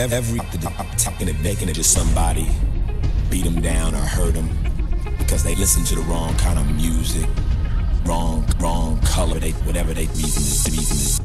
every talking and making it to somebody, beat them down or hurt them because they listen to the wrong kind of music, wrong wrong color, they whatever they reason is reason is.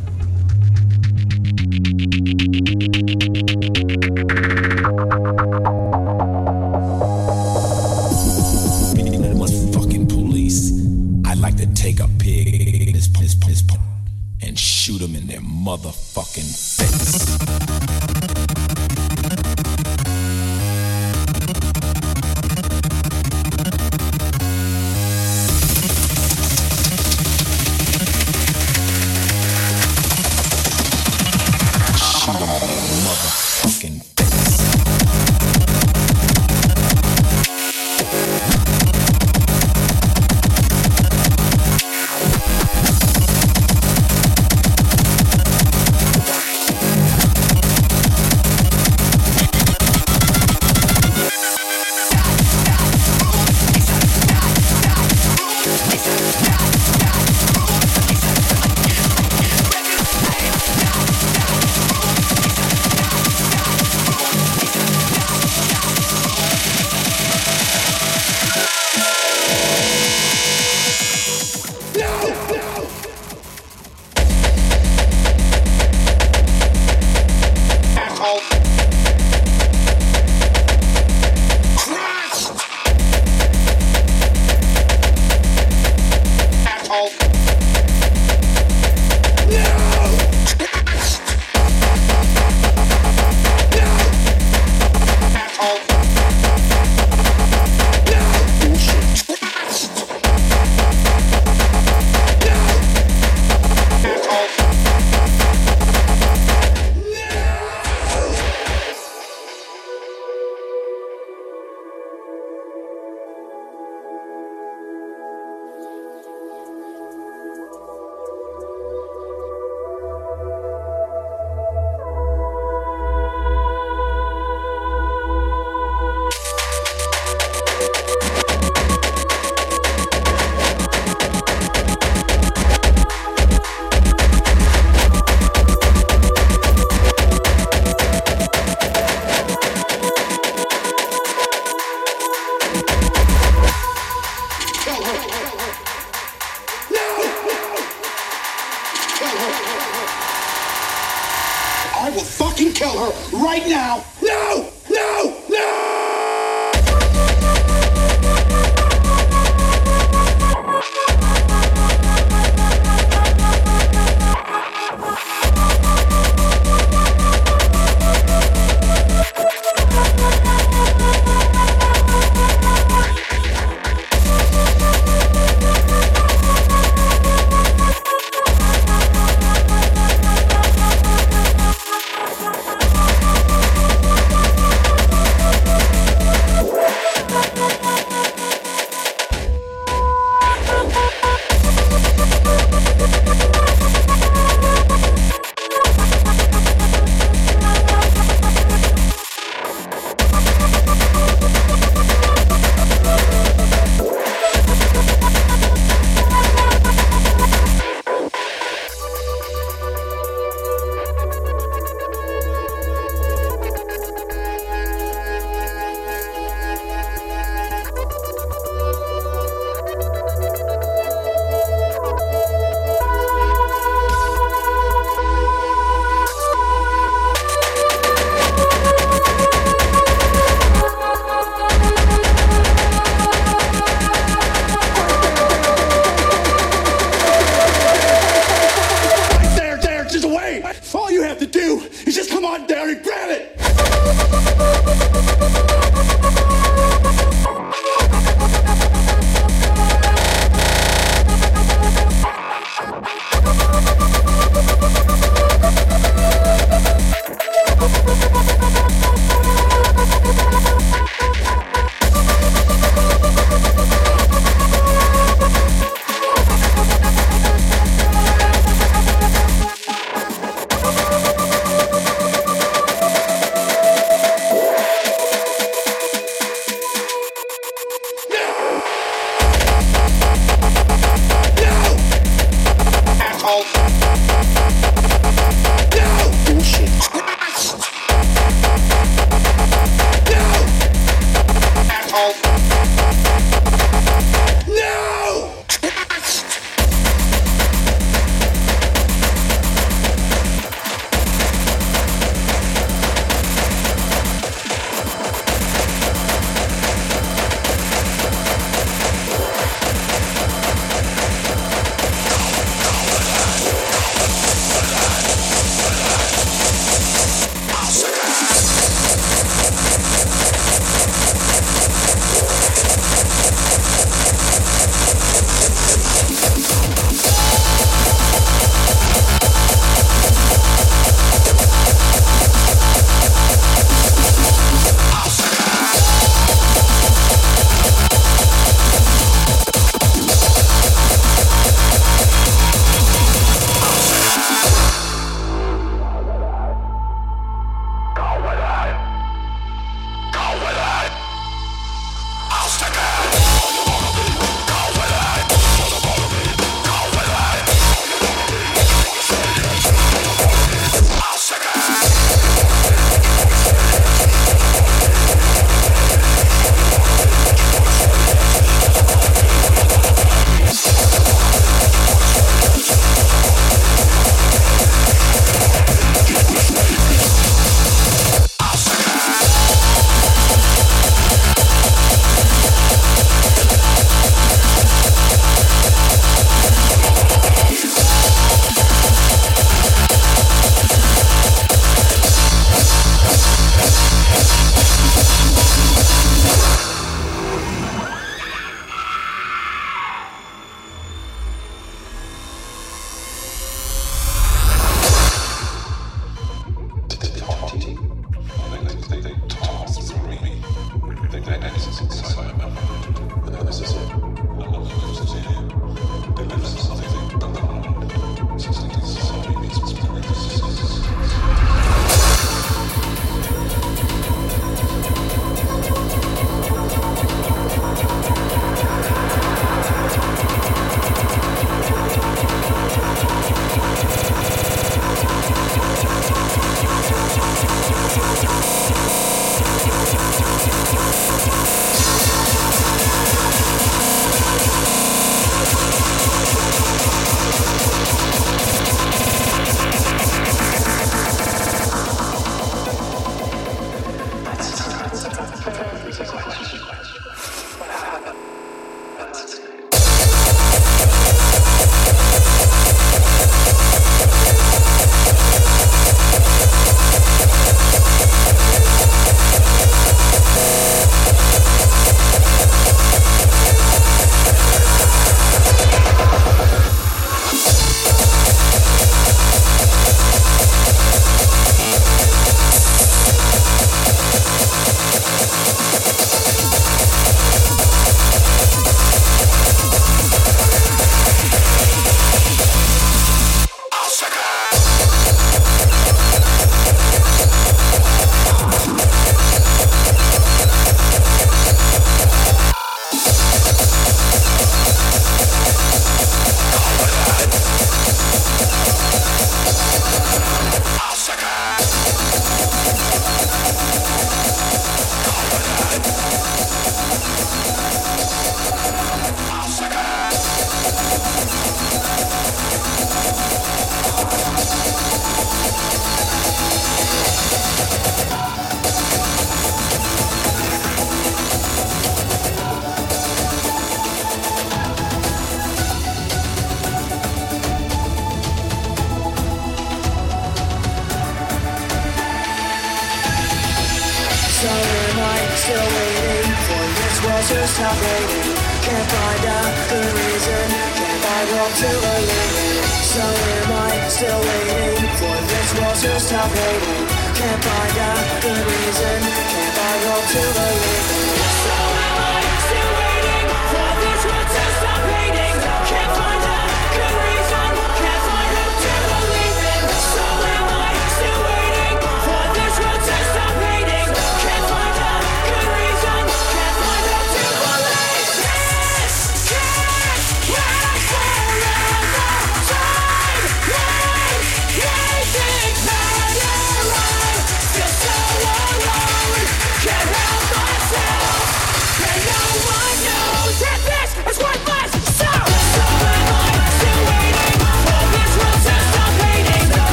just not waiting. Can't find out the reason. Can't I walk to a limit? So am I still waiting for this world to stop hating? Can't find out the reason. Can't I walk to a limit? So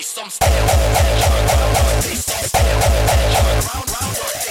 taste. I'm still on that junk. Taste. Round, round.